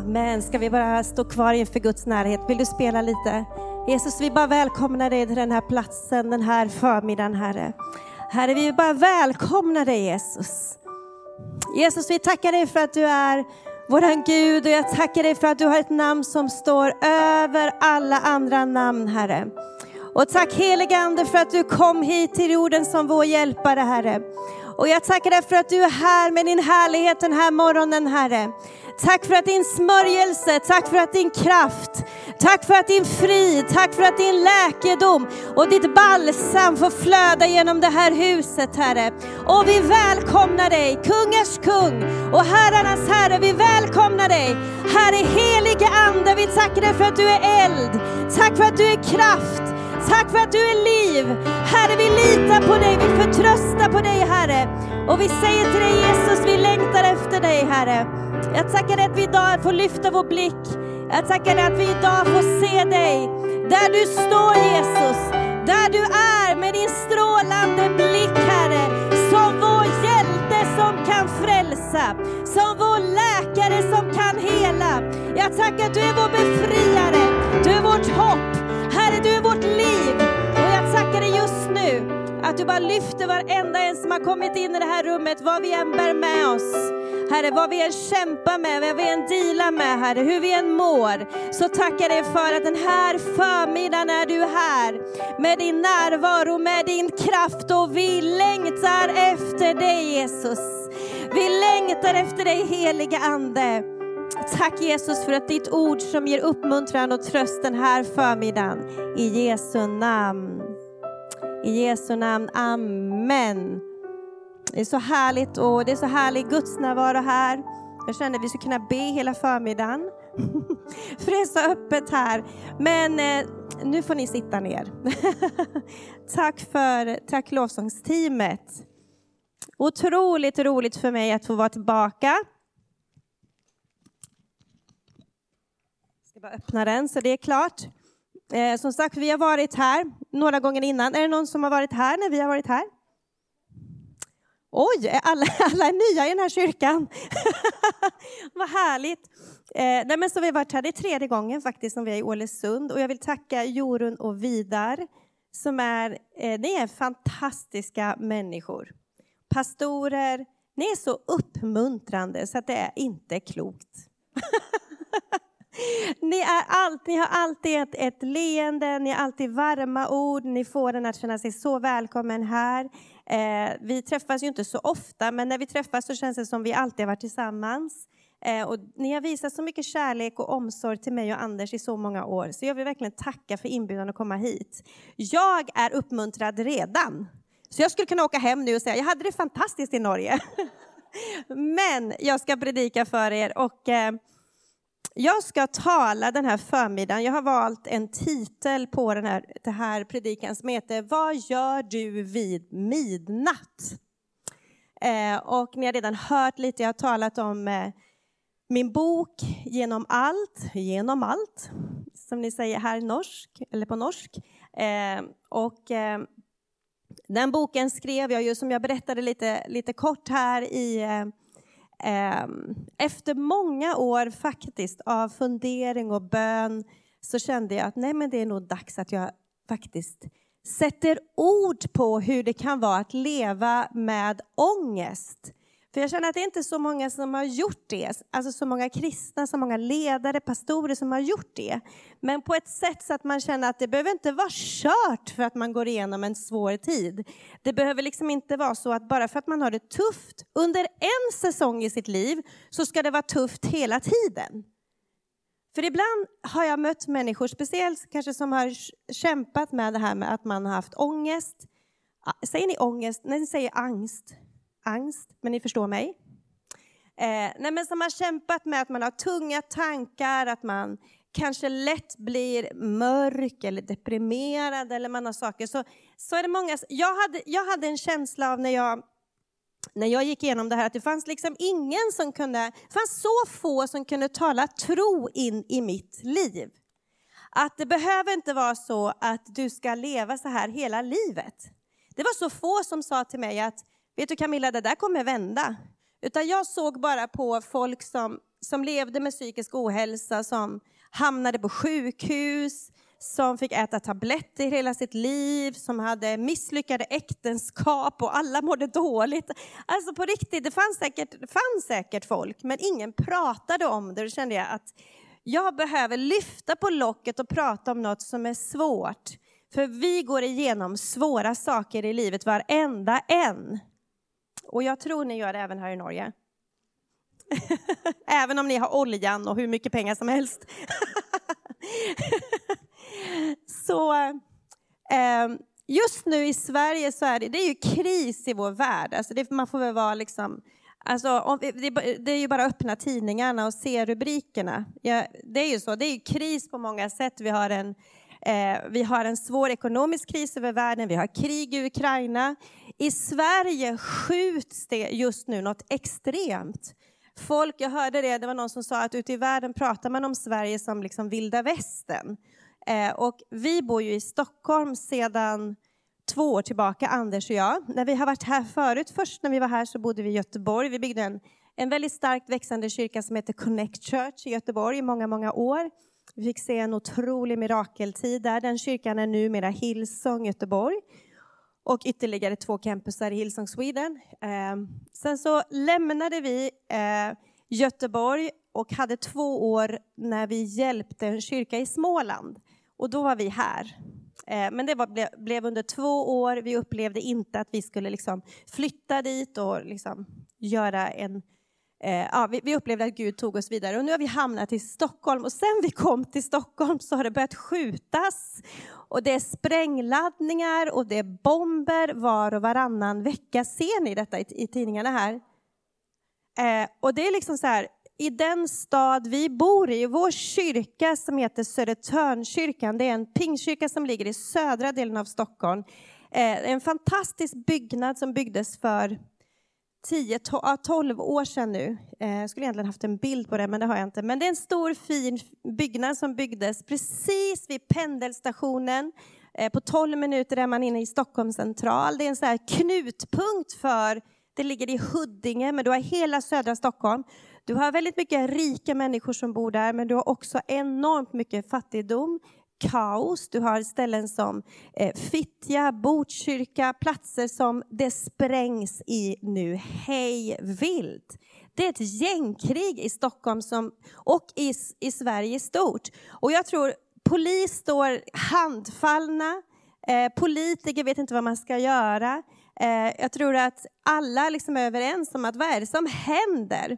Amen. Ska vi bara stå kvar inför Guds närhet? Vill du spela lite? Jesus, vi bara välkomnar dig till den här platsen den här förmiddagen, Herre. Herre, vi bara välkomnar dig Jesus. Jesus, vi tackar dig för att du är våran Gud och jag tackar dig för att du har ett namn som står över alla andra namn, Herre. Och tack helige Ande för att du kom hit till jorden som vår hjälpare, Herre. Och jag tackar dig för att du är här med din härlighet den här morgonen, Herre. Tack för att din smörjelse, tack för att din kraft, tack för att din frid, tack för att din läkedom och ditt balsam får flöda genom det här huset, Herre. Och vi välkomnar dig, kungars kung och herrarnas herre, vi välkomnar dig. Herre helige Ande, vi tackar dig för att du är eld, tack för att du är kraft, Tack för att du är liv. Herre, vi litar på dig, vi förtröstar på dig, Herre. Och vi säger till dig Jesus, vi längtar efter dig, Herre. Jag tackar dig att vi idag får lyfta vår blick. Jag tackar dig att vi idag får se dig där du står Jesus. Där du är med din strålande blick Herre. Som vår hjälte som kan frälsa. Som vår läkare som kan hela. Jag tackar att du är vår befriare. Du är vårt hopp. Herre, du är vårt liv. Och jag tackar dig just nu att du bara lyfter varenda en som har kommit in i det här rummet, vad vi än bär med oss. Herre, vad vi än kämpar med, vad vi än dealar med, Herre, hur vi än mår, så tackar jag dig för att den här förmiddagen är du här med din närvaro, med din kraft och vi längtar efter dig Jesus. Vi längtar efter dig helige Ande. Tack Jesus för att ditt ord som ger uppmuntran och tröst den här förmiddagen. I Jesu namn. I Jesu namn, Amen. Det är så härligt och det är så härlig Guds närvaro här. Jag kände att vi skulle kunna be hela förmiddagen. För det är så öppet här. Men eh, nu får ni sitta ner. tack för tack lovsångsteamet. Otroligt roligt för mig att få vara tillbaka. Jag ska bara öppna den så det är klart. Eh, som sagt, vi har varit här några gånger innan. Är det någon som har varit här när vi har varit här? Oj, alla, alla är nya i den här kyrkan. Vad härligt. Eh, nej, men så vi har varit här, det är tredje gången faktiskt som vi är i Ålesund och jag vill tacka Jorun och Vidar som är, eh, ni är fantastiska människor. Pastorer, ni är så uppmuntrande så att det är inte klokt. Ni, är allt, ni har alltid ett, ett leende, ni har alltid varma ord, ni får en att känna sig så välkommen här. Eh, vi träffas ju inte så ofta, men när vi träffas så känns det som vi alltid har varit tillsammans. Eh, och ni har visat så mycket kärlek och omsorg till mig och Anders i så många år, så jag vill verkligen tacka för inbjudan att komma hit. Jag är uppmuntrad redan, så jag skulle kunna åka hem nu och säga jag hade det fantastiskt i Norge. men jag ska predika för er och eh, jag ska tala den här förmiddagen. Jag har valt en titel på den här, det här predikan som heter Vad gör du vid midnatt? Eh, och ni har redan hört lite, jag har talat om eh, min bok Genom allt, genom allt, som ni säger här norsk, eller på norsk. Eh, och eh, den boken skrev jag ju, som jag berättade lite, lite kort här i eh, Ehm, efter många år faktiskt av fundering och bön så kände jag att nej men det är nog dags att jag faktiskt sätter ord på hur det kan vara att leva med ångest. För jag känner att det är inte så många som har gjort det, alltså så många kristna, så många ledare, pastorer som har gjort det. Men på ett sätt så att man känner att det behöver inte vara kört för att man går igenom en svår tid. Det behöver liksom inte vara så att bara för att man har det tufft under en säsong i sitt liv så ska det vara tufft hela tiden. För ibland har jag mött människor, speciellt kanske som har kämpat med det här med att man har haft ångest. Säger ni ångest? Nej, ni säger angst angst, men ni förstår mig. Eh, nej, men som har kämpat med att man har tunga tankar, att man kanske lätt blir mörk eller deprimerad eller man har saker. Så, så är det många, jag, hade, jag hade en känsla av när jag, när jag gick igenom det här att det fanns liksom ingen som kunde, det fanns så få som kunde tala tro in i mitt liv. Att det behöver inte vara så att du ska leva så här hela livet. Det var så få som sa till mig att Vet du Camilla, det där kommer vända. Utan jag såg bara på folk som som levde med psykisk ohälsa, som hamnade på sjukhus, som fick äta tabletter hela sitt liv, som hade misslyckade äktenskap och alla mådde dåligt. Alltså på riktigt, det fanns säkert, det fanns säkert folk, men ingen pratade om det. Då kände jag att jag behöver lyfta på locket och prata om något som är svårt. För vi går igenom svåra saker i livet, varenda en. Och jag tror ni gör det även här i Norge. även om ni har oljan och hur mycket pengar som helst. så eh, just nu i Sverige så är det, det är ju kris i vår värld. Alltså det, man får väl vara liksom Alltså, om, det, det, är ju bara att öppna tidningarna och se rubrikerna. Ja, det är ju så, det är ju kris på många sätt. Vi har, en, Eh, vi har en svår ekonomisk kris över världen, vi har krig i Ukraina. I Sverige skjuts det just nu något extremt. Folk, jag hörde det, det var någon som sa att ute i världen pratar man om Sverige som liksom vilda västern. Eh, och vi bor ju i Stockholm sedan två år tillbaka, Anders och jag. När vi har varit här förut, först när vi var här så bodde vi i Göteborg. Vi byggde en, en väldigt starkt växande kyrka som heter Connect Church i Göteborg i många, många år. Vi fick se en otrolig mirakeltid där. Den kyrkan är numera Hillsong Göteborg och ytterligare två campusar i Hillsong Sweden. Ehm, sen så lämnade vi eh, Göteborg och hade två år när vi hjälpte en kyrka i Småland. Och då var vi här. Ehm, men det var, ble, blev under två år. Vi upplevde inte att vi skulle liksom flytta dit och liksom göra en... Eh, ja, vi, vi, upplevde att Gud tog oss vidare och nu har vi hamnat i Stockholm och sen vi kom till Stockholm så har det börjat skjutas och det är sprängladdningar och det är bomber var och varannan vecka. Ser ni detta i, i tidningarna här? Eh, och det är liksom så här, i den stad vi bor i, vår kyrka som heter Södertörnkyrkan, det är en pingkyrka som ligger i södra delen av Stockholm. Eh, en fantastisk byggnad som byggdes för 10-12 år sedan nu. Jag skulle egentligen haft en bild på det, men det har jag inte. Men det är en stor fin byggnad som byggdes precis vid pendelstationen. Eh, på 12 minuter är man inne i Stockholm central. Det är en så knutpunkt för, det ligger i Huddinge, men du har hela södra Stockholm. Du har väldigt mycket rika människor som bor där, men du har också enormt mycket fattigdom, kaos. Du har ställen som eh, Fittja, Botkyrka, platser som det sprängs i nu hej vilt. Det är ett gängkrig i Stockholm som, och i, i Sverige i stort. Och jag tror polis står handfallna, eh, politiker vet inte vad man ska göra. Eh, jag tror att alla liksom är överens om att vad är det som händer?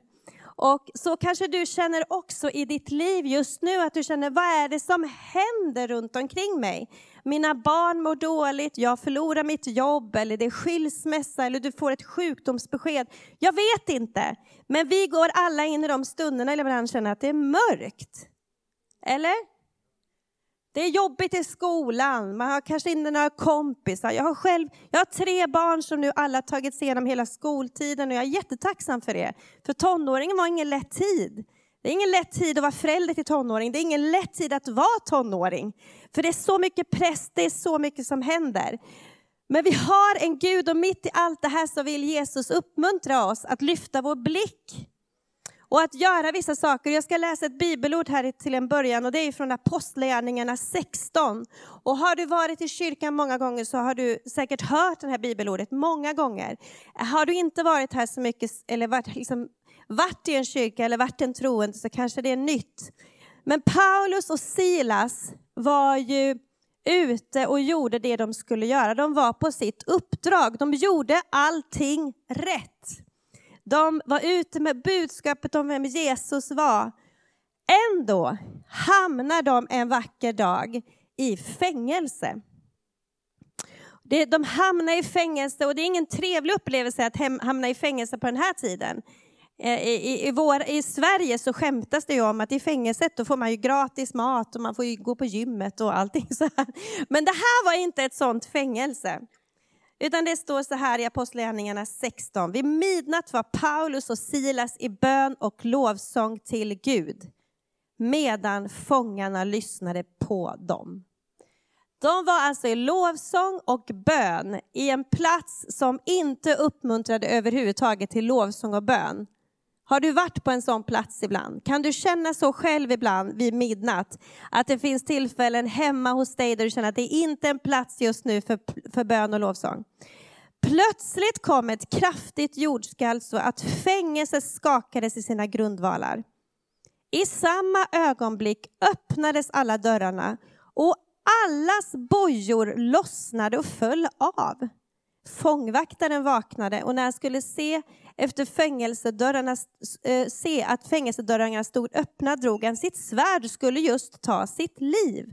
Och så kanske du känner också i ditt liv just nu att du känner, vad är det som händer runt omkring mig? Mina barn mår dåligt, jag förlorar mitt jobb, eller det är skilsmässa, eller du får ett sjukdomsbesked. Jag vet inte. Men vi går alla in i de stunderna, eller ibland känner att det är mörkt. Eller? Det är jobbigt i skolan, man har kanske inte några kompisar. Jag har själv jag har tre barn som nu alla tagit sig igenom hela skoltiden och jag är jättetacksam för det. För tonåringen var ingen lätt tid. Det är ingen lätt tid att vara förälder till tonåring, det är ingen lätt tid att vara tonåring. För det är så mycket press, det är så mycket som händer. Men vi har en Gud och mitt i allt det här så vill Jesus uppmuntra oss att lyfta vår blick och att göra vissa saker. Jag ska läsa ett bibelord här till en början och det är från Apostlagärningarna 16. Och har du varit i kyrkan många gånger så har du säkert hört det här bibelordet många gånger. Har du inte varit här så mycket eller varit, liksom, varit i en kyrka eller varit en troende så kanske det är nytt. Men Paulus och Silas var ju ute och gjorde det de skulle göra. De var på sitt uppdrag. De gjorde allting rätt. De var ute med budskapet om vem Jesus var. Ändå hamnar de en vacker dag i fängelse. De hamnar i fängelse och det är ingen trevlig upplevelse att hamna i fängelse på den här tiden. Eh, I, i, i, vår, I, Sverige så skämtas det ju om att i fängelset då får man ju gratis mat och man får gå på gymmet och allting så här. Men det här var inte ett sånt fängelse. Utan det står så här i Apostlagärningarna 16. Vid midnatt var Paulus och Silas i bön och lovsång till Gud medan fångarna lyssnade på dem. De var alltså i lovsång och bön i en plats som inte uppmuntrade överhuvudtaget till lovsång och bön. Har du varit på en sån plats ibland? Kan du känna så själv ibland vid midnatt? Att det finns tillfällen hemma hos dig där du känner att det inte är en plats just nu för, för bön och lovsång. Plötsligt kom ett kraftigt jordskalv så att fängelset skakades i sina grundvalar. I samma ögonblick öppnades alla dörrarna och allas bojor lossnade och föll av. Fångvaktaren vaknade och när han skulle se efter fängelsedörrarna, eh, se att fängelsedörrarna stod öppna drog han sitt svärd skulle just ta sitt liv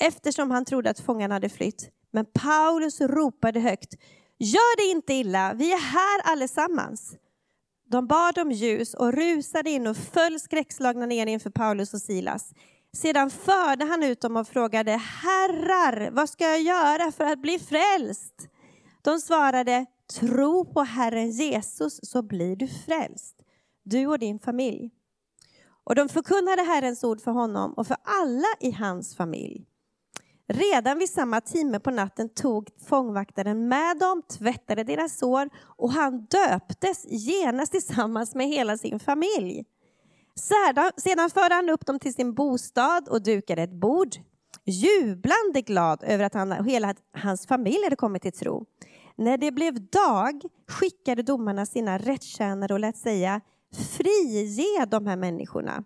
eftersom han trodde att fångarna hade flytt. Men Paulus ropade högt, gör det inte illa, vi är här allesammans. De bad om ljus och rusade in och föll skräckslagna ner inför Paulus och Silas. Sedan förde han ut dem och frågade, herrar, vad ska jag göra för att bli frälst? De svarade, tro på Herren Jesus så blir du frälst, du och din familj. Och de förkunnade Herrens ord för honom och för alla i hans familj. Redan vid samma timme på natten tog fångvaktaren med dem, tvättade deras sår och han döptes genast tillsammans med hela sin familj. Sedan förde han upp dem till sin bostad och dukade ett bord, jublande glad över att han och hela hans familj hade kommit till tro. När det blev dag skickade domarna sina rättstjänare och lät säga frige de här människorna.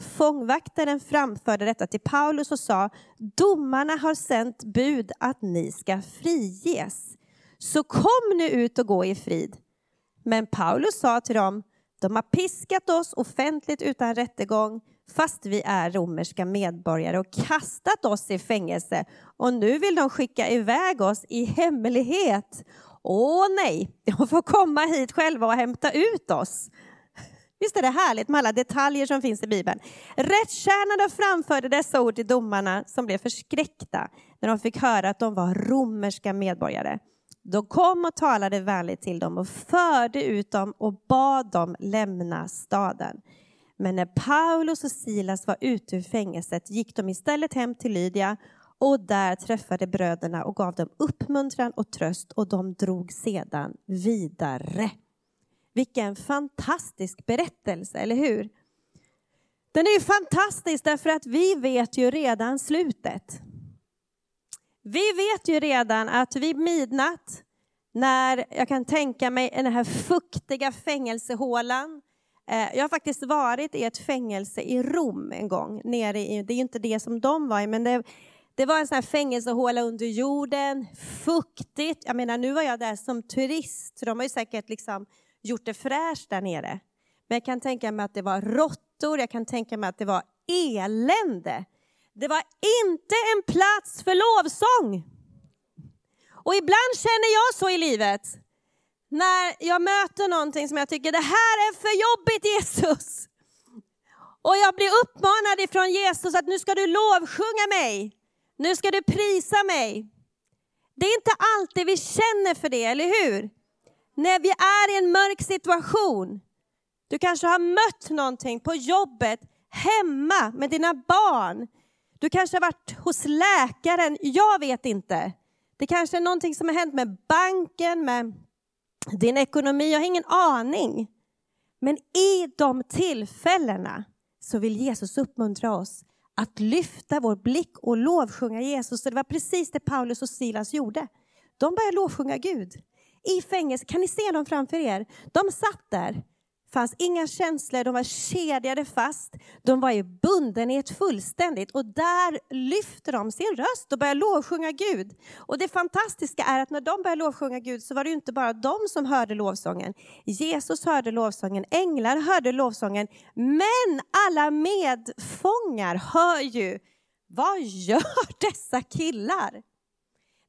Fångvaktaren framförde detta till Paulus och sa domarna har sänt bud att ni ska friges. Så kom nu ut och gå i frid. Men Paulus sa till dem de har piskat oss offentligt utan rättegång fast vi är romerska medborgare och kastat oss i fängelse och nu vill de skicka iväg oss i hemlighet. Åh nej, de får komma hit själva och hämta ut oss. Visst är det härligt med alla detaljer som finns i Bibeln? Rättstjänarna framförde dessa ord till domarna som blev förskräckta när de fick höra att de var romerska medborgare. De kom och talade vänligt till dem och förde ut dem och bad dem lämna staden. Men när Paulus och Silas var ute ur fängelset gick de istället hem till Lydia och där träffade bröderna och gav dem uppmuntran och tröst och de drog sedan vidare. Vilken fantastisk berättelse, eller hur? Den är ju fantastisk därför att vi vet ju redan slutet. Vi vet ju redan att vid midnatt, när jag kan tänka mig den här fuktiga fängelsehålan. Eh, jag har faktiskt varit i ett fängelse i Rom en gång. Nere i, det är inte det som de var i, men det, det var en sån här fängelsehåla under jorden, fuktigt. Jag menar, nu var jag där som turist, så de har ju säkert liksom gjort det fräscht där nere. Men jag kan tänka mig att det var råttor, jag kan tänka mig att det var elände. Det var inte en plats för lovsång. Och ibland känner jag så i livet. När jag möter någonting som jag tycker, det här är för jobbigt Jesus. Och jag blir uppmanad ifrån Jesus att nu ska du lovsjunga mig. Nu ska du prisa mig. Det är inte alltid vi känner för det, eller hur? När vi är i en mörk situation. Du kanske har mött någonting på jobbet, hemma med dina barn. Du kanske har varit hos läkaren, jag vet inte. Det kanske är någonting som har hänt med banken, med din ekonomi, jag har ingen aning. Men i de tillfällena så vill Jesus uppmuntra oss att lyfta vår blick och lovsjunga Jesus. Så det var precis det Paulus och Silas gjorde. De började lovsjunga Gud i fängelse. Kan ni se dem framför er? De satt där fanns inga känslor, de var kedjade fast, de var i bundenhet fullständigt och där lyfter de sin röst och börjar lovsjunga Gud. Och det fantastiska är att när de började lovsjunga Gud så var det inte bara de som hörde lovsången. Jesus hörde lovsången, änglar hörde lovsången, men alla medfångar hör ju, vad gör dessa killar?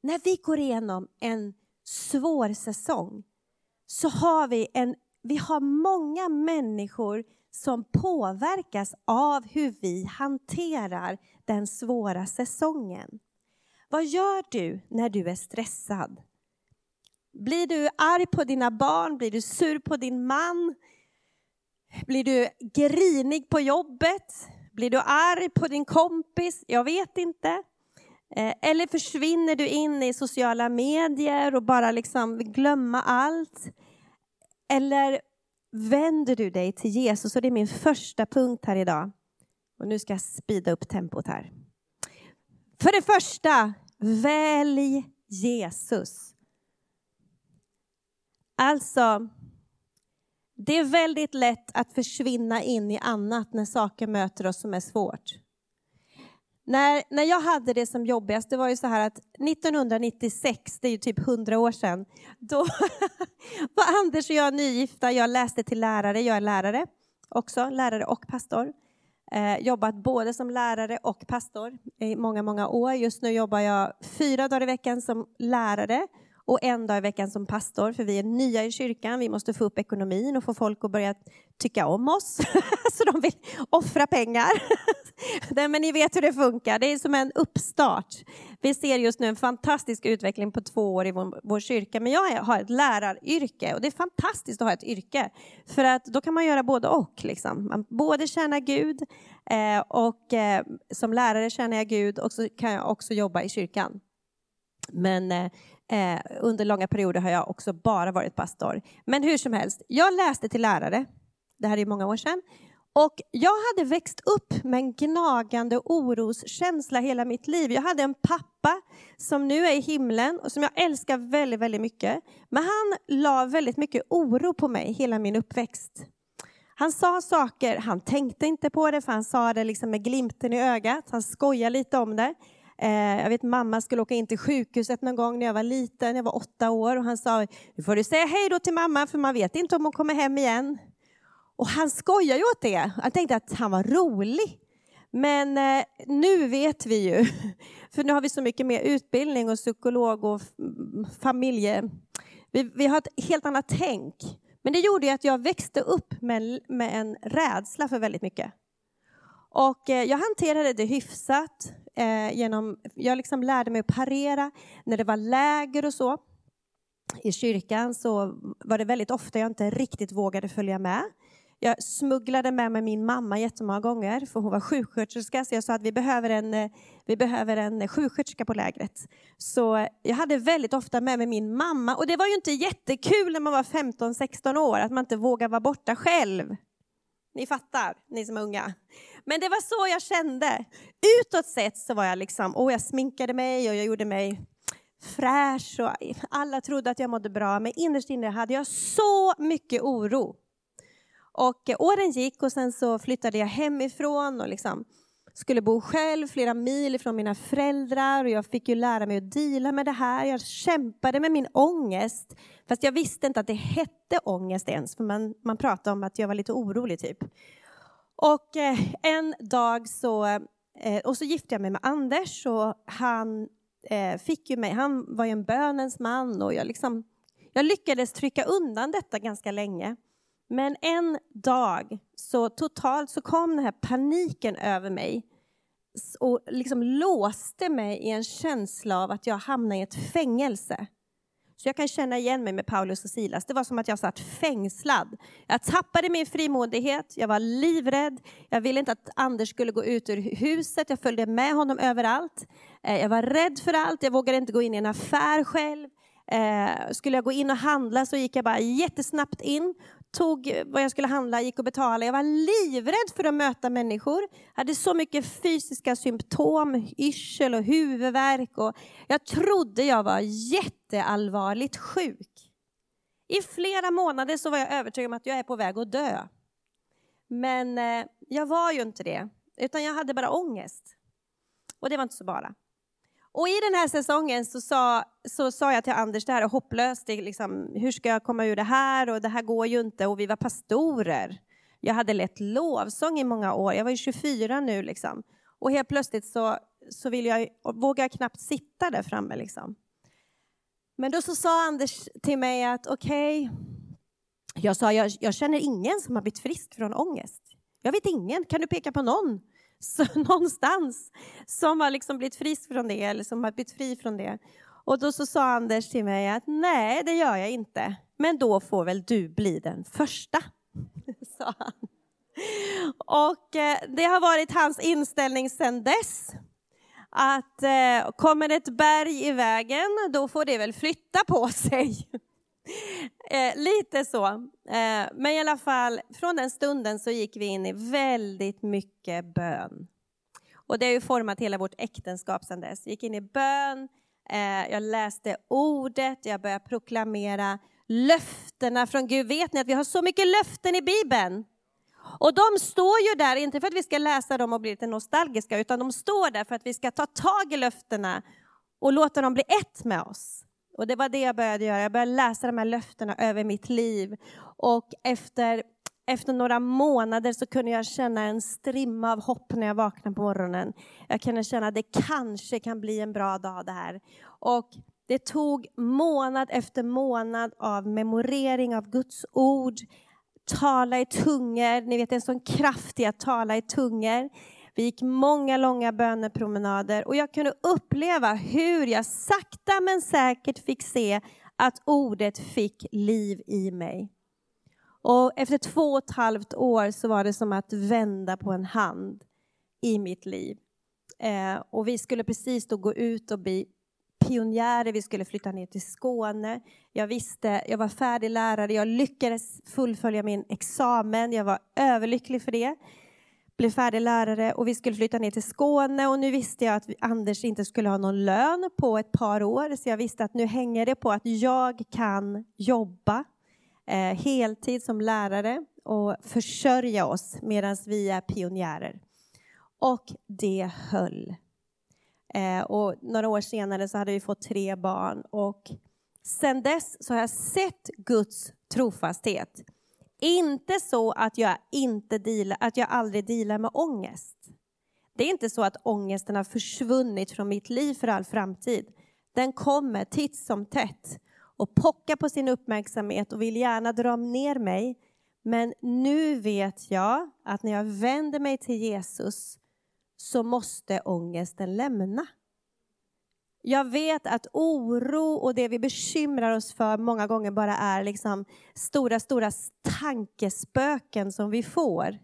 När vi går igenom en svår säsong så har vi en vi har många människor som påverkas av hur vi hanterar den svåra säsongen. Vad gör du när du är stressad? Blir du arg på dina barn? Blir du sur på din man? Blir du grinig på jobbet? Blir du arg på din kompis? Jag vet inte. Eh, eller försvinner du in i sociala medier och bara liksom glömma allt? Eller vänder du dig till Jesus, och det är min första punkt här idag. Och nu ska jag speeda upp tempot här. För det första, välj Jesus. Alltså, det är väldigt lätt att försvinna in i annat när saker möter oss som är svårt. När, när jag hade det som jobbigast, det var ju så här att 1996, det är ju typ 100 år sedan, då var Anders och jag nygifta. Jag läste till lärare, jag är lärare också, lärare och pastor. Eh, jobbat både som lärare och pastor i många, många år. Just nu jobbar jag fyra dagar i veckan som lärare och en dag i veckan som pastor, för vi är nya i kyrkan. Vi måste få upp ekonomin och få folk att börja tycka om oss, så de vill offra pengar. Nej, men ni vet hur det funkar, det är som en uppstart. Vi ser just nu en fantastisk utveckling på två år i vår, vår kyrka, men jag har ett läraryrke och det är fantastiskt att ha ett yrke, för att då kan man göra både och. Liksom. Man både tjäna Gud eh, och eh, som lärare tjänar jag Gud och så kan jag också jobba i kyrkan. Men eh, Eh, under långa perioder har jag också bara varit pastor. Men hur som helst, jag läste till lärare. Det här är många år sedan. Och jag hade växt upp med en gnagande oroskänsla hela mitt liv. Jag hade en pappa som nu är i himlen och som jag älskar väldigt, väldigt mycket. Men han la väldigt mycket oro på mig hela min uppväxt. Han sa saker, han tänkte inte på det för han sa det liksom med glimten i ögat. Han skojade lite om det. Eh, jag vet mamma skulle åka in till sjukhuset någon gång när jag var liten, jag var åtta år och han sa, nu får du säga hej då till mamma för man vet inte om hon kommer hem igen. Och han skojar ju åt det. Jag tänkte att han var rolig. Men eh, nu vet vi ju, för nu har vi så mycket mer utbildning och psykolog och familje... Vi, vi har ett helt annat tänk. Men det gjorde ju att jag växte upp med, med en rädsla för väldigt mycket. Och eh, jag hanterade det hyfsat. Eh, genom, jag liksom lärde mig att parera när det var läger och så. I kyrkan så var det väldigt ofta jag inte riktigt vågade följa med. Jag smugglade med mig min mamma jättemånga gånger, för hon var sjuksköterska, så jag sa att vi behöver en, eh, vi behöver en sjuksköterska på lägret. Så jag hade väldigt ofta med mig min mamma, och det var ju inte jättekul när man var 15-16 år, att man inte vågar vara borta själv. Ni fattar, ni som är unga. Men det var så jag kände. Utåt sett så var jag liksom, oh, jag sminkade mig och jag gjorde mig fräsch och alla trodde att jag mådde bra. Men innerst inne hade jag så mycket oro. Och eh, åren gick och sen så flyttade jag hemifrån och liksom skulle bo själv flera mil ifrån mina föräldrar och jag fick ju lära mig att dela med det här. Jag kämpade med min ångest, fast jag visste inte att det hette ångest ens, för man, man pratade om att jag var lite orolig typ. Och eh, en dag så, eh, och så gifte jag mig med Anders och han eh, fick ju mig, han var ju en bönens man och jag liksom, jag lyckades trycka undan detta ganska länge. Men en dag så totalt så kom den här paniken över mig och liksom låste mig i en känsla av att jag hamnade i ett fängelse. Så jag kan känna igen mig med Paulus och Silas. Det var som att jag satt fängslad. Jag tappade min frimodighet, jag var livrädd. Jag ville inte att Anders skulle gå ut ur huset, jag följde med honom överallt. Eh, jag var rädd för allt, jag vågade inte gå in i en affär själv. Eh, skulle jag gå in och handla så gick jag bara jättesnabbt in tog vad jag skulle handla, gick och betalade. Jag var livrädd för att möta människor. Jag hade så mycket fysiska symptom, yrsel och huvudvärk. Och jag trodde jag var jätteallvarligt sjuk. I flera månader så var jag övertygad om att jag är på väg att dö. Men eh, jag var ju inte det, utan jag hade bara ångest. Och det var inte så bara. Och i den här säsongen så sa, så sa jag till Anders, det här är hopplöst, det liksom, hur ska jag komma ur det här och det här går ju inte och vi var pastorer. Jag hade lett lovsång i många år, jag var ju 24 nu liksom. Och helt plötsligt så, så vill jag, vågar jag knappt sitta där framme liksom. Men då så sa Anders till mig att okej, okay, jag sa jag, jag känner ingen som har blivit frisk från ångest. Jag vet ingen, kan du peka på någon? så, någonstans som har liksom blivit frisk från det eller som har blivit fri från det. Och då så sa Anders till mig att nej, det gör jag inte. Men då får väl du bli den första, sa han. Och eh, det har varit hans inställning sedan dess. Att eh, kommer ett berg i vägen, då får det väl flytta på sig. eh, lite så. Eh, men i alla fall, från den stunden så gick vi in i väldigt mycket bön. Och det har ju format hela vårt äktenskap sedan dess. Vi gick in i bön, eh, jag läste ordet, jag började proklamera löftena från Gud. Vet ni att vi har så mycket löften i Bibeln? Och de står ju där, inte för att vi ska läsa dem och bli lite nostalgiska, utan de står där för att vi ska ta tag i löftena och låta dem bli ett med oss. Och det var det jag började göra. Jag började läsa de här löftena över mitt liv. Och efter, efter några månader så kunde jag känna en strimma av hopp när jag vaknade på morgonen. Jag kunde känna att det kanske kan bli en bra dag det här. Och det tog månad efter månad av memorering av Guds ord, tala i tungor, ni vet en sån kraft i att tala i tungor. Vi gick många långa bönepromenader och jag kunde uppleva hur jag sakta men säkert fick se att ordet fick liv i mig. Och efter två och ett halvt år så var det som att vända på en hand i mitt liv. Eh, och vi skulle precis då gå ut och bli pionjärer, vi skulle flytta ner till Skåne. Jag visste, jag var färdig lärare, jag lyckades fullfölja min examen, jag var överlycklig för det. Blev färdig lärare och vi skulle flytta ner till Skåne och nu visste jag att Anders inte skulle ha någon lön på ett par år så jag visste att nu hänger det på att jag kan jobba eh, heltid som lärare och försörja oss medan vi är pionjärer. Och det höll. Eh, och några år senare så hade vi fått tre barn och sen dess så har jag sett Guds trofasthet. Inte så att jag, inte dealar, att jag aldrig dealar med ångest. Det är inte så att ångesten har försvunnit från mitt liv för all framtid. Den kommer titt som tätt och pockar på sin uppmärksamhet och vill gärna dra ner mig. Men nu vet jag att när jag vänder mig till Jesus så måste ångesten lämna. Jag vet att oro och det vi bekymrar oss för många gånger bara är liksom stora, stora tankespöken som vi får.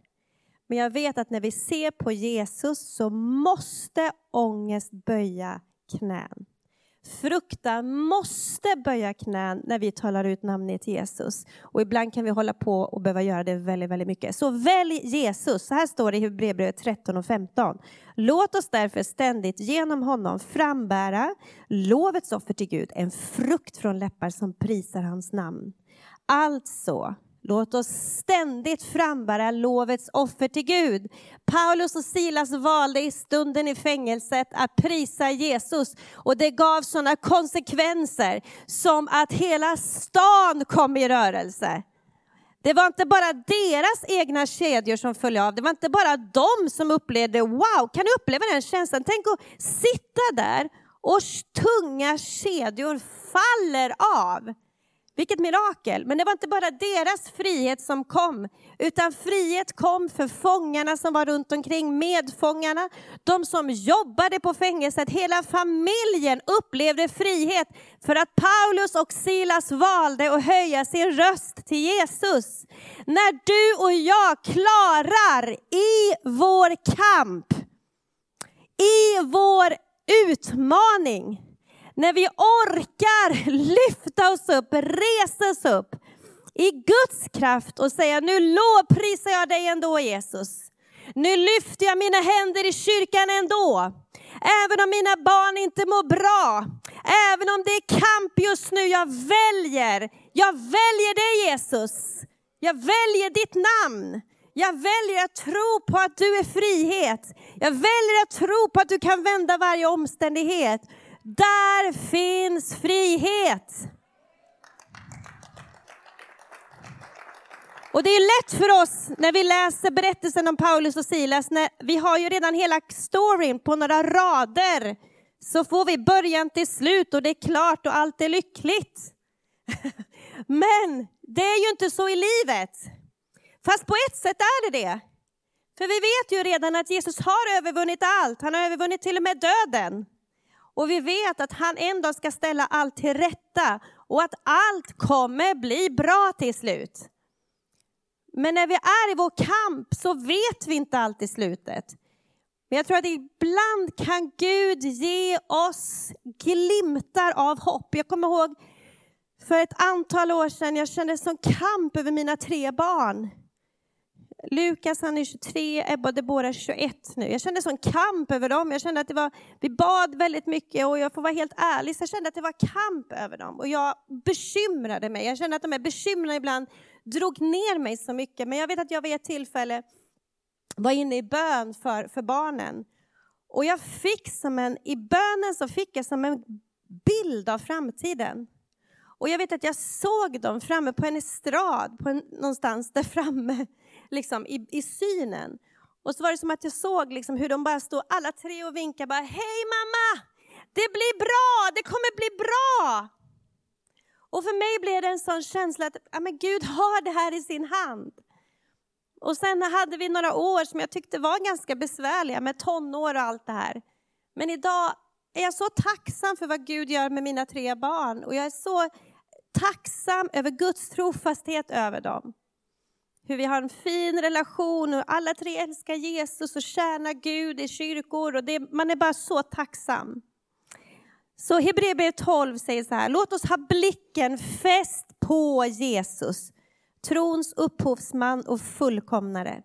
Men jag vet att när vi ser på Jesus så måste ångest böja knän. Fruktan måste böja knän när vi talar ut namnet Jesus. Och ibland kan vi hålla på och behöva göra det väldigt, väldigt mycket. Så välj Jesus. Så här står det i Hebreerbrevet 13 och 15. Låt oss därför ständigt genom honom frambära lovets offer till Gud, en frukt från läppar som prisar hans namn. Alltså, Låt oss ständigt frambära lovets offer till Gud. Paulus och Silas valde i stunden i fängelset att prisa Jesus och det gav sådana konsekvenser som att hela stan kom i rörelse. Det var inte bara deras egna kedjor som föll av, det var inte bara de som upplevde wow, kan du uppleva den känslan? Tänk att sitta där och tunga kedjor faller av. Vilket mirakel! Men det var inte bara deras frihet som kom, utan frihet kom för fångarna som var runt omkring, medfångarna, de som jobbade på fängelset. Hela familjen upplevde frihet för att Paulus och Silas valde att höja sin röst till Jesus. När du och jag klarar i vår kamp, i vår utmaning, när vi orkar lyfta oss upp, resa oss upp i Guds kraft och säga nu lovprisar jag dig ändå Jesus. Nu lyfter jag mina händer i kyrkan ändå. Även om mina barn inte mår bra, även om det är kamp just nu, jag väljer, jag väljer dig Jesus. Jag väljer ditt namn. Jag väljer att tro på att du är frihet. Jag väljer att tro på att du kan vända varje omständighet. Där finns frihet. Och det är lätt för oss när vi läser berättelsen om Paulus och Silas, när vi har ju redan hela storyn på några rader, så får vi början till slut och det är klart och allt är lyckligt. Men det är ju inte så i livet. Fast på ett sätt är det det. För vi vet ju redan att Jesus har övervunnit allt, han har övervunnit till och med döden. Och vi vet att han en dag ska ställa allt till rätta och att allt kommer bli bra till slut. Men när vi är i vår kamp så vet vi inte allt i slutet. Men jag tror att ibland kan Gud ge oss glimtar av hopp. Jag kommer ihåg För ett antal år sedan jag kände sån kamp över mina tre barn. Lukas han är 23, Ebba och Debora är 21 nu. Jag kände sån kamp över dem. Jag kände att det var, vi bad väldigt mycket och jag får vara helt ärlig, så jag kände att det var kamp över dem. Och jag bekymrade mig. Jag kände att de här bekymren ibland drog ner mig så mycket. Men jag vet att jag vid ett tillfälle var inne i bön för, för barnen. Och jag fick som en, i bönen så fick jag som en bild av framtiden. Och jag vet att jag såg dem framme på en estrad, på en, någonstans där framme, liksom, i, i synen. Och så var det som att jag såg liksom, hur de bara stod alla tre och vinkade bara Hej mamma! Det blir bra, det kommer bli bra! Och för mig blev det en sån känsla att ja, men Gud har det här i sin hand. Och sen hade vi några år som jag tyckte var ganska besvärliga med tonår och allt det här. Men idag är jag så tacksam för vad Gud gör med mina tre barn och jag är så tacksam över Guds trofasthet över dem. Hur vi har en fin relation och alla tre älskar Jesus och tjänar Gud i kyrkor och det, man är bara så tacksam. Så Hebreerbrevet 12 säger så här, låt oss ha blicken fäst på Jesus, trons upphovsman och fullkomnare.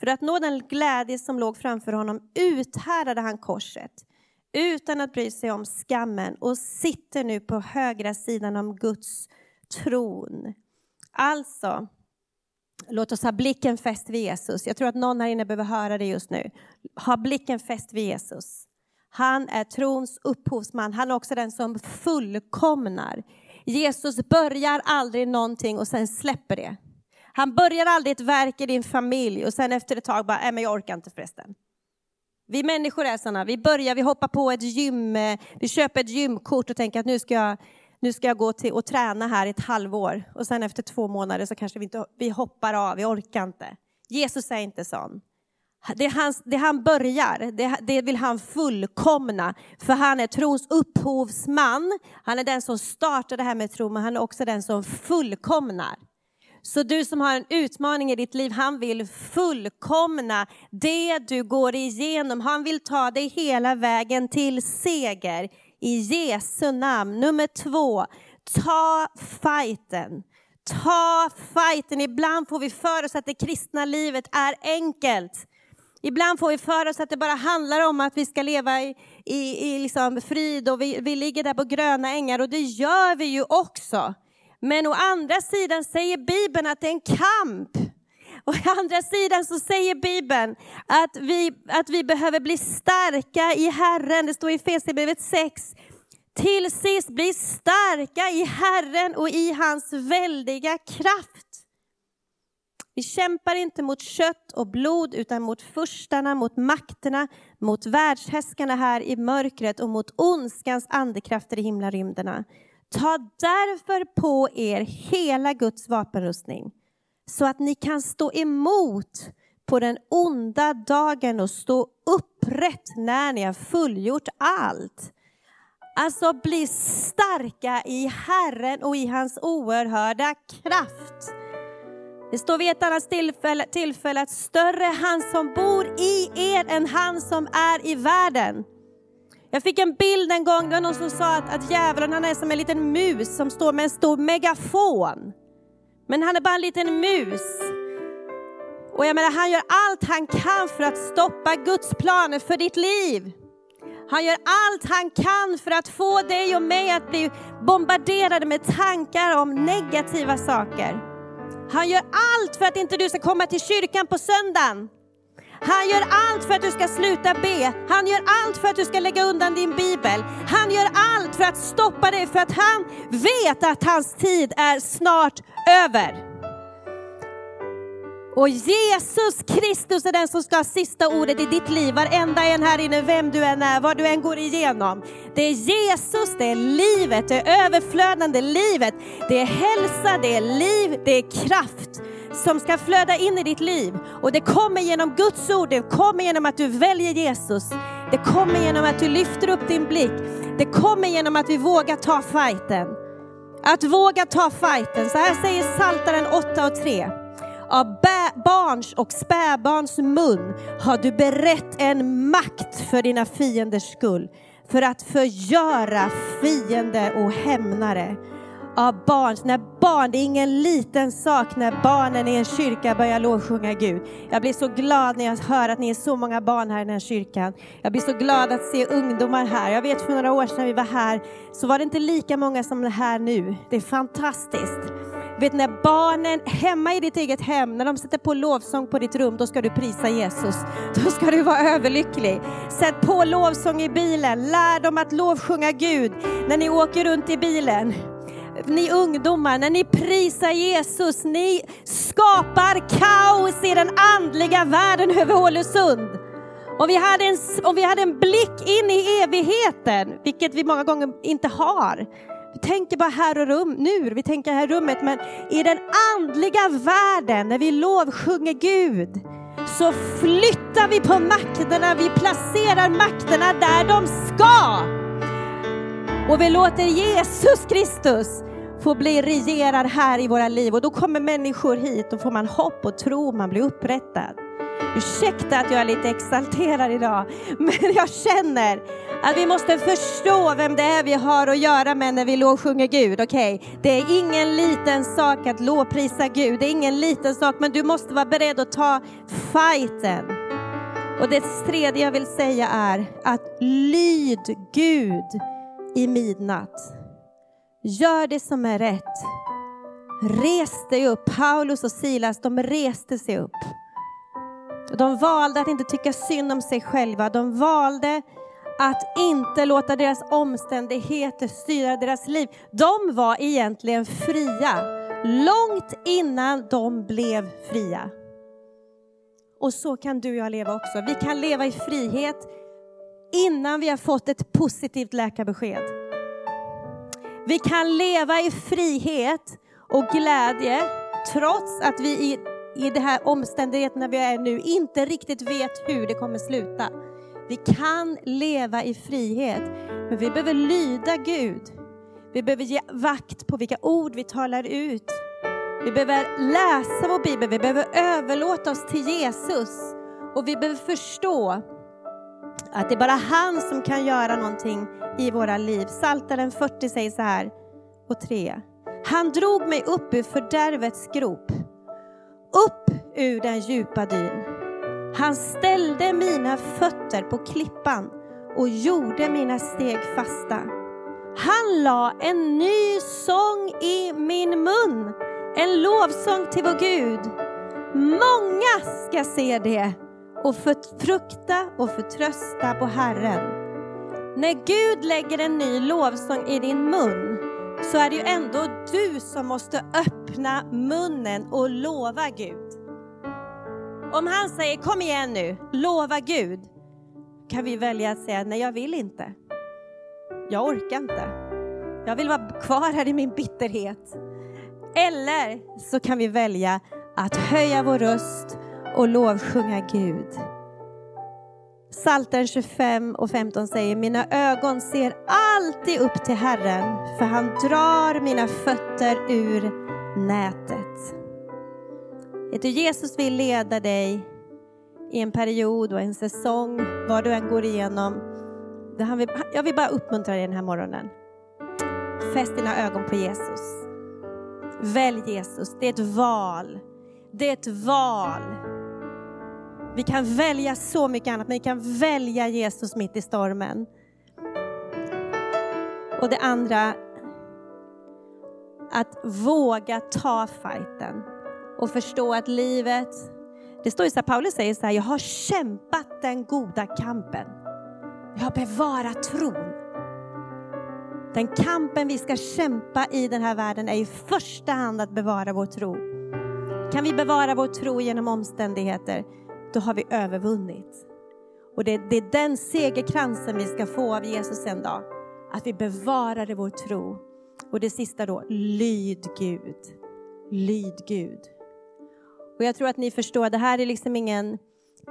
För att nå den glädje som låg framför honom uthärdade han korset utan att bry sig om skammen och sitter nu på högra sidan om Guds tron. Alltså, låt oss ha blicken fäst vid Jesus. Jag tror att någon här inne behöver höra det just nu. Ha blicken fäst vid Jesus. Han är trons upphovsman. Han är också den som fullkomnar. Jesus börjar aldrig någonting och sen släpper det. Han börjar aldrig ett verk i din familj och sen efter ett tag bara, nej men jag orkar inte förresten. Vi människor är sådana, vi börjar, vi hoppar på ett gym, eh, vi köper ett gymkort och tänker att nu ska jag, nu ska jag gå till och träna här i ett halvår och sen efter två månader så kanske vi, inte, vi hoppar av, vi orkar inte. Jesus är inte sån. Det han, det han börjar, det, det, vill han fullkomna. För han är trons upphovsman. Han är den som startar det här med tro, men han är också den som fullkomnar. Så du som har en utmaning i ditt liv, han vill fullkomna det du går igenom. Han vill ta dig hela vägen till seger i Jesu namn. Nummer två, ta fighten. Ta fighten. Ibland får vi för oss att det kristna livet är enkelt. Ibland får vi för oss att det bara handlar om att vi ska leva i, i, i liksom frid och vi, vi ligger där på gröna ängar och det gör vi ju också. Men å andra sidan säger Bibeln att det är en kamp. Och å andra sidan så säger Bibeln att vi, att vi behöver bli starka i Herren. Det står i Efesierbrevet 6. Till sist bli starka i Herren och i hans väldiga kraft. Vi kämpar inte mot kött och blod utan mot furstarna, mot makterna, mot världshäskarna här i mörkret och mot ondskans andekrafter i himlarymderna. Ta därför på er hela Guds vapenrustning så att ni kan stå emot på den onda dagen och stå upprätt när ni har fullgjort allt. Alltså bli starka i Herren och i hans oerhörda kraft. Det står vid ett annat tillfälle, tillfälle att större är han som bor i er än han som är i världen. Jag fick en bild en gång, det var någon som sa att, att djävulen han är som en liten mus som står med en stor megafon. Men han är bara en liten mus. Och jag menar, han gör allt han kan för att stoppa Guds planer för ditt liv. Han gör allt han kan för att få dig och mig att bli bombarderade med tankar om negativa saker. Han gör allt för att inte du ska komma till kyrkan på söndagen. Han gör allt för att du ska sluta be. Han gör allt för att du ska lägga undan din bibel. Han gör allt för att stoppa dig för att han vet att hans tid är snart över. Och Jesus Kristus är den som ska ha sista ordet i ditt liv. Varenda en här inne, vem du än är, vad du än går igenom. Det är Jesus, det är livet, det är överflödande livet. Det är hälsa, det är liv, det är kraft som ska flöda in i ditt liv. Och det kommer genom Guds ord, det kommer genom att du väljer Jesus. Det kommer genom att du lyfter upp din blick. Det kommer genom att vi vågar ta fighten. Att våga ta fighten. Så här säger Saltaren 8 och 3. Av barns och spädbarns mun har du berett en makt för dina fienders skull, för att förgöra fiender och hämnare av barn, när barn, det är ingen liten sak när barnen i en kyrka börjar lovsjunga Gud. Jag blir så glad när jag hör att ni är så många barn här i den här kyrkan. Jag blir så glad att se ungdomar här. Jag vet för några år sedan vi var här så var det inte lika många som är här nu. Det är fantastiskt. Vet när barnen hemma i ditt eget hem, när de sätter på lovsång på ditt rum, då ska du prisa Jesus. Då ska du vara överlycklig. Sätt på lovsång i bilen, lär dem att lovsjunga Gud när ni åker runt i bilen ni ungdomar, när ni prisar Jesus, ni skapar kaos i den andliga världen över Ålesund. Om vi, hade en, om vi hade en blick in i evigheten, vilket vi många gånger inte har. Vi tänker bara här och rum, nu, vi tänker här i rummet, men i den andliga världen, när vi lovsjunger Gud, så flyttar vi på makterna, vi placerar makterna där de ska. Och vi låter Jesus Kristus få bli regerad här i våra liv och då kommer människor hit och får man hopp och tro, man blir upprättad. Ursäkta att jag är lite exalterad idag, men jag känner att vi måste förstå vem det är vi har att göra med när vi lovsjunger Gud. Okej, okay? det är ingen liten sak att lovprisa Gud, det är ingen liten sak, men du måste vara beredd att ta fighten. Och det tredje jag vill säga är att lyd Gud i midnatt. Gör det som är rätt. Res dig upp. Paulus och Silas, de reste sig upp. De valde att inte tycka synd om sig själva. De valde att inte låta deras omständigheter styra deras liv. De var egentligen fria, långt innan de blev fria. Och så kan du och jag leva också. Vi kan leva i frihet innan vi har fått ett positivt läkarbesked. Vi kan leva i frihet och glädje trots att vi i, i de här omständigheterna vi är nu inte riktigt vet hur det kommer sluta. Vi kan leva i frihet, men vi behöver lyda Gud. Vi behöver ge vakt på vilka ord vi talar ut. Vi behöver läsa vår bibel, vi behöver överlåta oss till Jesus och vi behöver förstå att det är bara han som kan göra någonting i våra liv. Saltaren 40 säger så här, och 3. Han drog mig upp ur fördärvets grop, upp ur den djupa dyn. Han ställde mina fötter på klippan och gjorde mina steg fasta. Han la en ny sång i min mun, en lovsång till vår Gud. Många ska se det och förtrukta och förtrösta på Herren. När Gud lägger en ny lovsång i din mun så är det ju ändå du som måste öppna munnen och lova Gud. Om han säger kom igen nu, lova Gud, kan vi välja att säga nej jag vill inte. Jag orkar inte. Jag vill vara kvar här i min bitterhet. Eller så kan vi välja att höja vår röst och lovsjunga Gud. Psaltaren 25 och 15 säger, mina ögon ser alltid upp till Herren, för han drar mina fötter ur nätet. Vet du, Jesus vill leda dig i en period och en säsong, vad du än går igenom. Jag vill bara uppmuntra dig den här morgonen. Fäst dina ögon på Jesus. Välj Jesus, det är ett val. Det är ett val. Vi kan välja så mycket annat, men vi kan välja Jesus mitt i stormen. Och det andra, att våga ta fighten och förstå att livet, det står ju så här, Paulus säger så här, jag har kämpat den goda kampen. Jag har bevarat tron. Den kampen vi ska kämpa i den här världen är i första hand att bevara vår tro. Kan vi bevara vår tro genom omständigheter? Då har vi övervunnit. Och det, det är den segerkransen vi ska få av Jesus en dag. Att vi bevarar vår tro. Och det sista då, lyd Gud. Lyd Gud. Och jag tror att ni förstår, det här är liksom ingen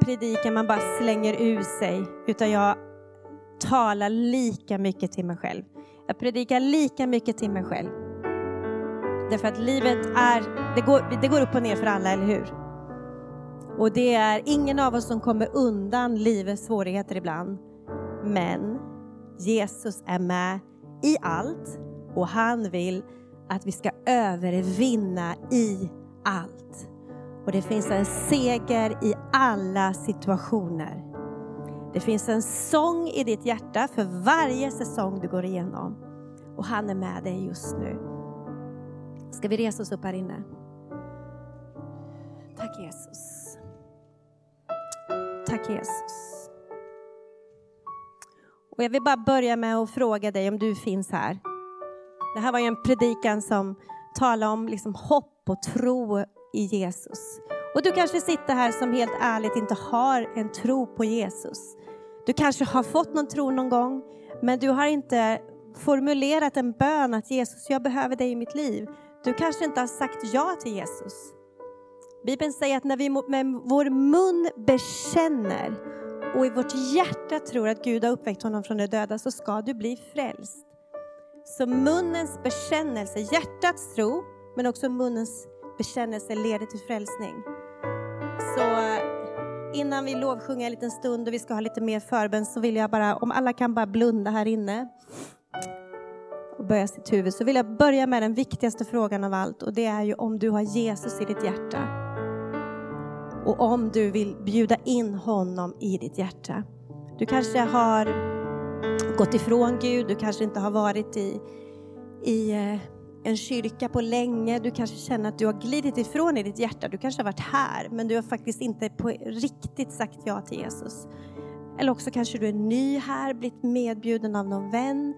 predikan man bara slänger ur sig, utan jag talar lika mycket till mig själv. Jag predikar lika mycket till mig själv. Därför att livet är, det går, det går upp och ner för alla, eller hur? Och det är ingen av oss som kommer undan livets svårigheter ibland. Men Jesus är med i allt och han vill att vi ska övervinna i allt. Och det finns en seger i alla situationer. Det finns en sång i ditt hjärta för varje säsong du går igenom. Och han är med dig just nu. Ska vi resa oss upp här inne? Tack Jesus. Tack Jesus. Och jag vill bara börja med att fråga dig om du finns här. Det här var ju en predikan som talade om liksom hopp och tro i Jesus. Och du kanske sitter här som helt ärligt inte har en tro på Jesus. Du kanske har fått någon tro någon gång, men du har inte formulerat en bön att Jesus, jag behöver dig i mitt liv. Du kanske inte har sagt ja till Jesus. Bibeln säger att när vi med vår mun bekänner och i vårt hjärta tror att Gud har uppväckt honom från de döda så ska du bli frälst. Så munnens bekännelse, hjärtats tro, men också munnens bekännelse leder till frälsning. Så innan vi lovsjunger en liten stund och vi ska ha lite mer förbön så vill jag bara, om alla kan bara blunda här inne och böja sitt huvud, så vill jag börja med den viktigaste frågan av allt och det är ju om du har Jesus i ditt hjärta. Och om du vill bjuda in honom i ditt hjärta. Du kanske har gått ifrån Gud, du kanske inte har varit i, i eh, en kyrka på länge, du kanske känner att du har glidit ifrån i ditt hjärta, du kanske har varit här men du har faktiskt inte på riktigt sagt ja till Jesus. Eller också kanske du är ny här, blivit medbjuden av någon vän.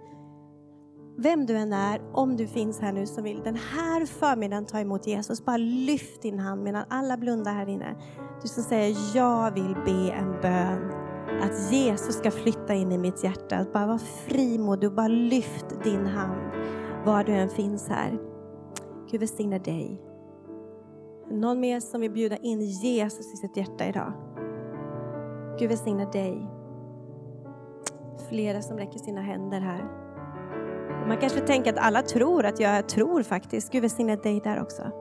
Vem du än är, om du finns här nu som vill den här förmiddagen ta emot Jesus, bara lyft din hand medan alla blundar här inne. Du som säger, jag vill be en bön att Jesus ska flytta in i mitt hjärta. Att bara vara frimodig och bara lyft din hand var du än finns här. Gud välsigne dig. Någon mer som vill bjuda in Jesus i sitt hjärta idag? Gud välsigne dig. Flera som räcker sina händer här. Man kanske tänker att alla tror att jag tror faktiskt. Gud välsigne dig där också.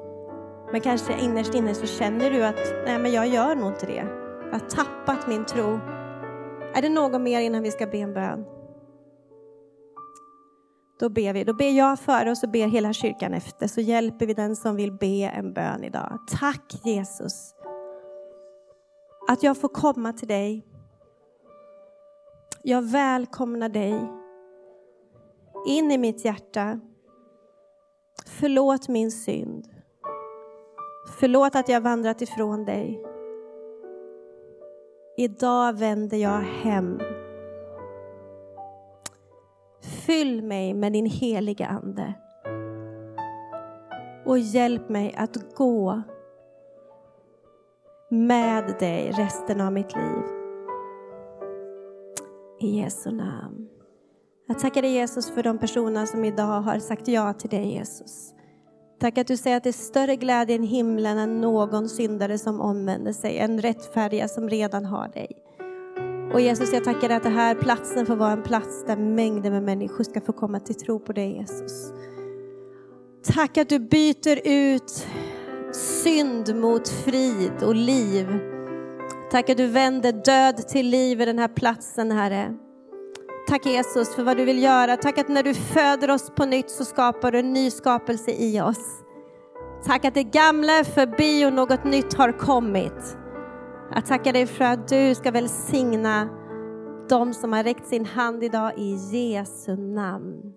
Men kanske innerst inne så känner du att nej men jag gör nog inte det. Jag har tappat min tro. Är det någon mer innan vi ska be en bön? Då ber vi. Då ber jag före och så ber hela kyrkan efter. Så hjälper vi den som vill be en bön idag. Tack Jesus. Att jag får komma till dig. Jag välkomnar dig in i mitt hjärta. Förlåt min synd. Förlåt att jag vandrat ifrån dig. Idag vänder jag hem Fyll mig med din heliga Ande. Och hjälp mig att gå med dig resten av mitt liv. I Jesu namn. Jag tackar dig Jesus för de personer som idag har sagt ja till dig Jesus. Tack att du säger att det är större glädje i himlen än någon syndare som omvänder sig, en rättfärdiga som redan har dig. Och Jesus, jag tackar dig att den här platsen får vara en plats där mängder med människor ska få komma till tro på dig Jesus. Tack att du byter ut synd mot frid och liv. Tack att du vänder död till liv i den här platsen, Herre. Tack Jesus för vad du vill göra. Tack att när du föder oss på nytt så skapar du en ny skapelse i oss. Tack att det gamla är förbi och något nytt har kommit. Jag tackar dig för att du ska välsigna de som har räckt sin hand idag i Jesu namn.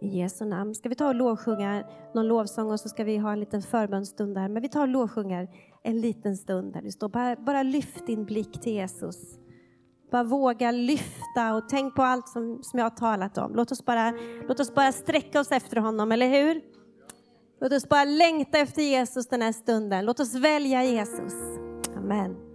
I Jesu namn. Ska vi ta och lovsjunga någon lovsång och så ska vi ha en liten förbönstund där. Men vi tar och lovsjunger en liten stund där det står bara, bara lyft din blick till Jesus. Bara våga lyfta och tänk på allt som, som jag har talat om. Låt oss, bara, låt oss bara sträcka oss efter honom, eller hur? Låt oss bara längta efter Jesus den här stunden. Låt oss välja Jesus. Amen.